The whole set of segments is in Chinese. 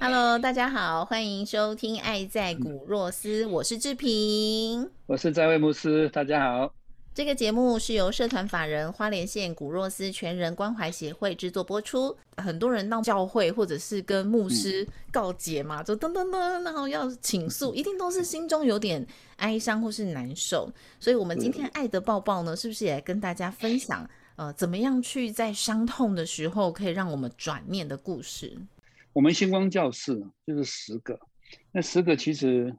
大家好，欢迎收听《爱在古若斯》，我是志平，我是在位牧师。大家好，这个节目是由社团法人花莲县古若斯全人关怀协会制作播出。很多人到教会或者是跟牧师告解嘛，就噔噔噔，然后要倾诉，一定都是心中有点哀伤或是难受。所以，我们今天爱的抱抱呢，是不是也跟大家分享，呃，怎么样去在伤痛的时候可以让我们转念的故事？我们星光教室就是十个，那十个其实，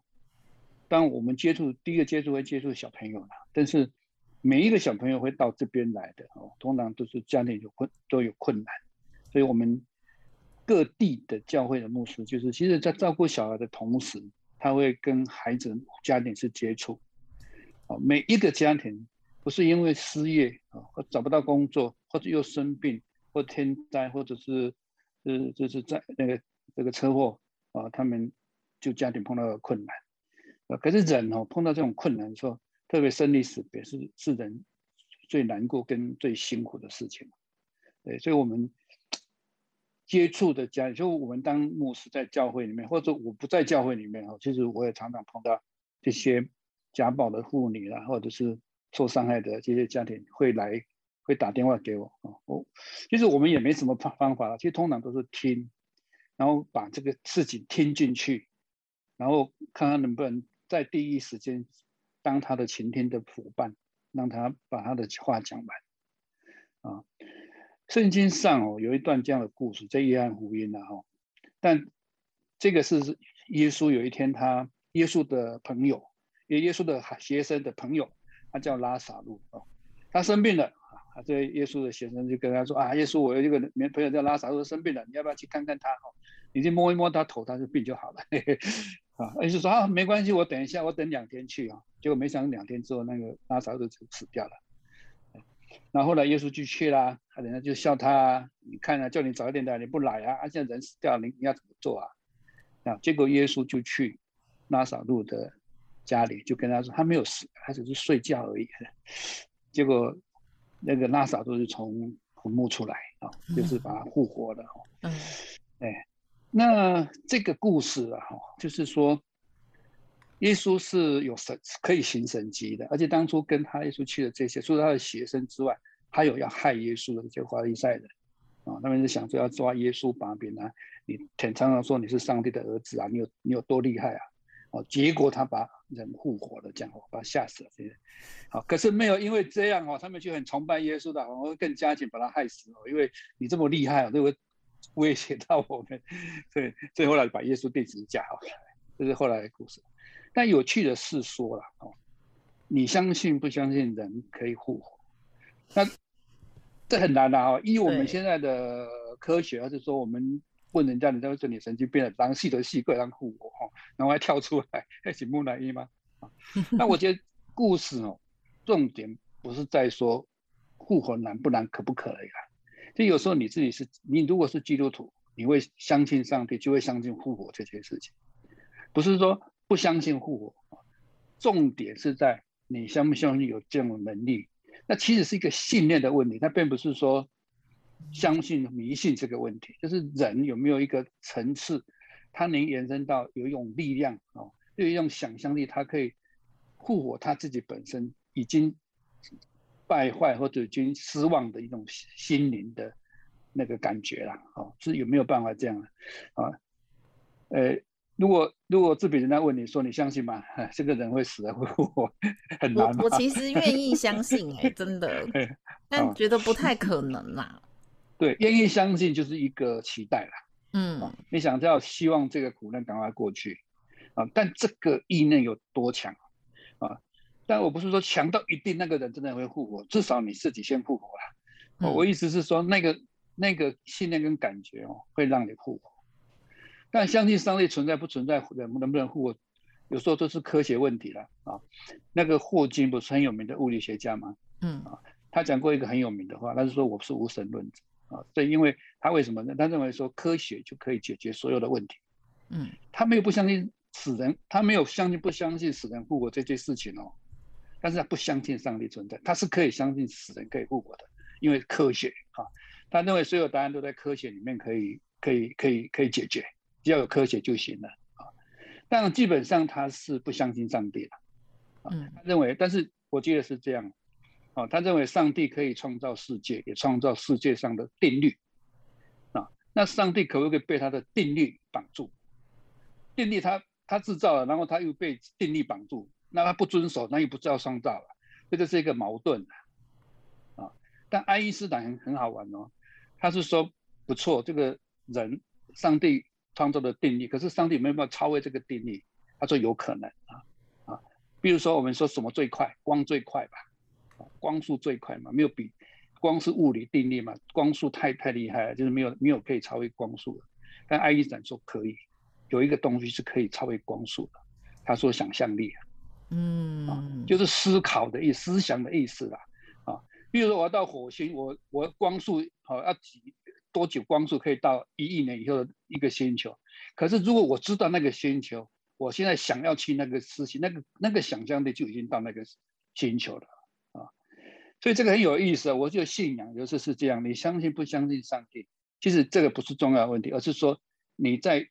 当我们接触第一个接触会接触小朋友啦，但是每一个小朋友会到这边来的哦，通常都是家庭有困都有困难，所以我们各地的教会的牧师，就是其实在照顾小孩的同时，他会跟孩子家庭是接触，每一个家庭不是因为失业啊，或找不到工作，或者又生病，或天灾，或者是。是就是在那个这个车祸啊，他们就家庭碰到了困难，啊，可是人哦碰到这种困难的时候，特别生离死别是是人最难过跟最辛苦的事情，对，所以我们接触的家，就我们当牧师在教会里面，或者我不在教会里面哦，其实我也常常碰到这些家暴的妇女啊，或者是受伤害的这些家庭会来。会打电话给我啊，我其实我们也没什么方方法了其实通常都是听，然后把这个事情听进去，然后看看能不能在第一时间当他的倾听的伙伴，让他把他的话讲完啊。圣经上哦有一段这样的故事，在约翰福音啊哈，但这个是耶稣有一天他耶稣的朋友，也耶稣的学生的朋友，他叫拉萨路啊，他生病了。啊，这耶稣的学生就跟他说啊，耶稣，我有一个朋友叫拉萨路生病了，你要不要去看看他？哈，你去摸一摸他头，他就病就好了。啊，耶稣说啊，没关系，我等一下，我等两天去啊。结果没想到两天之后，那个拉萨路就死掉了。然后后来耶稣就去啦，他人家就笑他，你看啊，叫你早一点来，你不来啊，啊，现在人死掉了，你你要怎么做啊？啊，结果耶稣就去拉萨路的家里，就跟他说，他没有死，他只是睡觉而已。结果。那个拉萨都是从坟墓出来啊，就是把他复活的哈。嗯，哎，那这个故事啊，哈，就是说，耶稣是有神可以行神迹的，而且当初跟他耶稣去的这些，除了他的学生之外，还有要害耶稣的这些法利赛人啊，他们是想说要抓耶稣把柄啊，你常常说你是上帝的儿子啊，你有你有多厉害啊？哦，结果他把人复活了，这样哦，把他吓死了。这些，好，可是没有因为这样哦，他们就很崇拜耶稣的，反而更加紧把他害死哦。因为你这么厉害哦，就会威胁到我们，所以最后来把耶稣弟子架好了。这是后来的故事。但有趣的是说了哦，你相信不相信人可以复活？那这很难的哦，以我们现在的科学，还是说我们。问人家，人家会说你神经病了，当细的细个当护我哈，然后还跳出来，还请木乃伊吗？那我觉得故事哦，重点不是在说复活难不难，可不可以啊？就有时候你自己是，你如果是基督徒，你会相信上帝，就会相信复活这件事情，不是说不相信复活重点是在你相不相信有这样的能力。那其实是一个信念的问题，它并不是说。相信迷信这个问题，就是人有没有一个层次，他能延伸到有一种力量哦，有一种想象力，他可以复活他自己本身已经败坏或者已经失望的一种心灵的那个感觉了哦，是有没有办法这样啊？呃，如果如果这边人家问你说你相信吗？这个人会死会复活，很难我我其实愿意相信，哎，真的，但觉得不太可能啦。对，愿意相信就是一个期待啦。嗯，你想要希望这个苦难赶快过去啊？但这个意念有多强啊？但我不是说强到一定那个人真的会复活，至少你自己先复活了。我意思是说，那个那个信念跟感觉哦，会让你复活。但相信上帝存在不存在，能能不能复活，有时候都是科学问题了啊。那个霍金不是很有名的物理学家吗？嗯啊，他讲过一个很有名的话，他是说我是无神论者啊。对，因为他为什么呢？他认为说科学就可以解决所有的问题。嗯，他没有不相信死人，他没有相信不相信死人复活这件事情哦。但是他不相信上帝存在，他是可以相信死人可以复活的，因为科学啊，他认为所有答案都在科学里面可以可以可以可以解决，只要有科学就行了啊。但基本上他是不相信上帝的，啊，他认为，但是我觉得是这样，啊，他认为上帝可以创造世界，也创造世界上的定律，啊，那上帝可不可以被他的定律绑住？定律他他制造了，然后他又被定律绑住。那他不遵守，那又不叫创造了，这就是一个矛盾啊。但爱因斯坦很很好玩哦，他是说不错，这个人上帝创造的定律，可是上帝没有办法超越这个定律。他说有可能啊啊，比如说我们说什么最快，光最快吧，光速最快嘛，没有比光是物理定律嘛，光速太太厉害了，就是没有没有可以超越光速的。但爱因斯坦说可以，有一个东西是可以超越光速的，他说想象力啊。嗯，就是思考的意思想的意思啦，啊，比如说我要到火星，我我光速好要几多久光速可以到一亿年以后的一个星球？可是如果我知道那个星球，我现在想要去那个事情，那个那个想象力就已经到那个星球了啊，所以这个很有意思啊。我觉得信仰有时是这样，你相信不相信上帝，其实这个不是重要的问题，而是说你在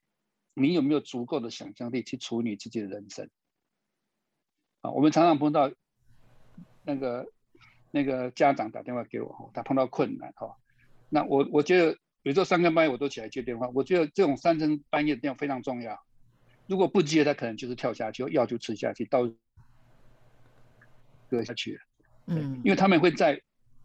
你有没有足够的想象力去处理自己的人生。啊，我们常常碰到那个那个家长打电话给我，他碰到困难哈。那我我觉得，比如说三更半夜我都起来接电话，我觉得这种三更半夜的电话非常重要。如果不接，他可能就是跳下去，药就吃下去，到割下去了。嗯，因为他们会在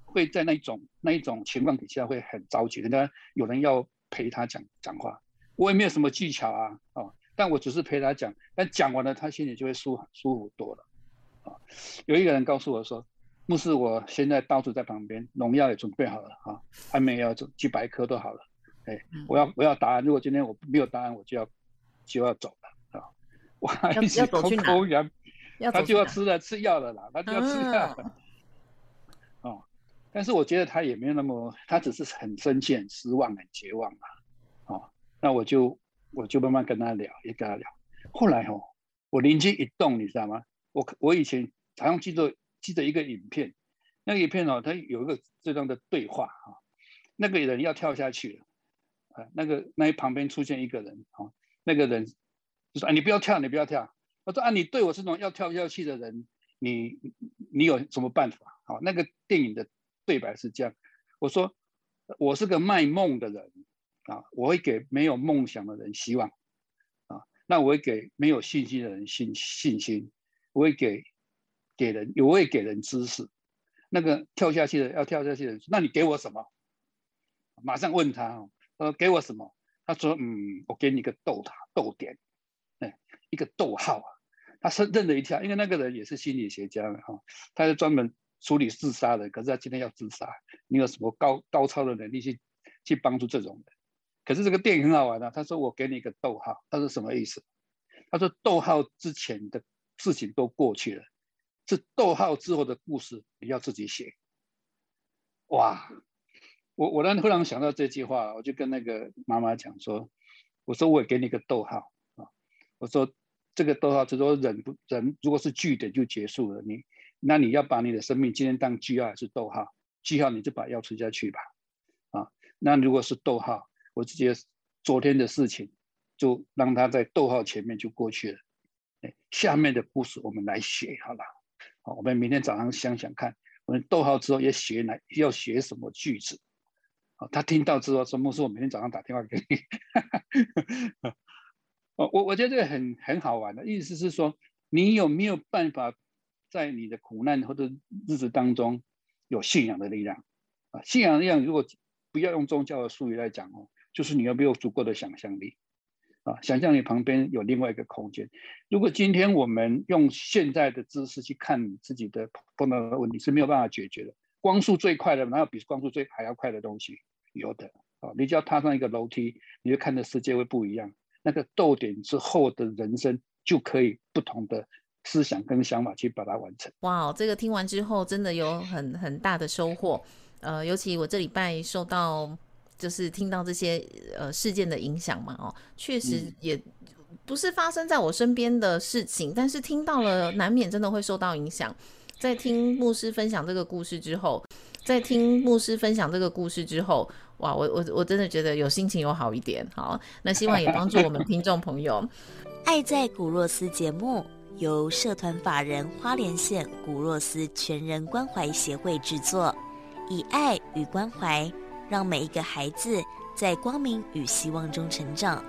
会在那一种那一种情况底下会很着急，人家有人要陪他讲讲话，我也没有什么技巧啊，哦。但我只是陪他讲，但讲完了，他心里就会舒舒服多了，啊，有一个人告诉我说，牧师，我现在到处在旁边，农药也准备好了，啊，安眠药几几百颗都好了，哎，我要我要答案，如果今天我没有答案，我就要就要走了，啊，我还一直口口痒，他就要吃了吃药了啦，他就要吃药，哦，但是我觉得他也没有那么，他只是很生气、很失望、很绝望嘛，哦，那我就。我就慢慢跟他聊，也跟他聊。后来哦，我灵机一动，你知道吗？我我以前好像记得记得一个影片，那个影片哦，它有一个这样的对话啊。那个人要跳下去了，啊，那个那旁边出现一个人啊，那个人就说：“啊，你不要跳，你不要跳。”我说：“啊，你对我这种要跳下去的人，你你有什么办法？”好，那个电影的对白是这样，我说：“我是个卖梦的人。”啊，我会给没有梦想的人希望，啊，那我会给没有信心的人信信心，我会给给人，我会给人知识。那个跳下去的要跳下去的人，那你给我什么？马上问他，呃，给我什么？他说，嗯，我给你个逗他逗点，哎，一个逗号啊。他是愣了一跳，因为那个人也是心理学家哈，他是专门处理自杀的，可是他今天要自杀，你有什么高高超的能力去去帮助这种人？可是这个电影很好玩啊，他说我给你一个逗号，他说什么意思？他说逗号之前的事情都过去了，是逗号之后的故事你要自己写。哇，我我然突然想到这句话，我就跟那个妈妈讲说，我说我也给你一个逗号啊，我说这个逗号就说人不人如果是句点就结束了，你那你要把你的生命今天当句号还是逗号？句号你就把药吃下去吧，啊，那如果是逗号。我直接昨天的事情，就让他在逗号前面就过去了。哎，下面的故事我们来写好了。好，我们明天早上想想看，我们逗号之后要写哪，要写什么句子。好，他听到之后说：“牧师，我明天早上打电话给你。”哦，我我觉得这个很很好玩的意思是说，你有没有办法在你的苦难或者日子当中有信仰的力量啊？信仰的力量，如果不要用宗教的术语来讲哦，就是你有没有足够的想象力啊？想象你旁边有另外一个空间。如果今天我们用现在的知识去看你自己的碰到的问题是没有办法解决的。光速最快的，哪有比光速最还要快的东西？有的啊，你只要踏上一个楼梯，你就看的世界会不一样。那个逗点之后的人生就可以不同的思想跟想法去把它完成。哇，这个听完之后真的有很很大的收获。呃，尤其我这礼拜受到就是听到这些呃事件的影响嘛，哦，确实也不是发生在我身边的事情，但是听到了难免真的会受到影响。在听牧师分享这个故事之后，在听牧师分享这个故事之后。哇，我我我真的觉得有心情有好一点，好，那希望也帮助我们听众朋友。爱在古若斯节目由社团法人花莲县古若斯全人关怀协会制作，以爱与关怀，让每一个孩子在光明与希望中成长。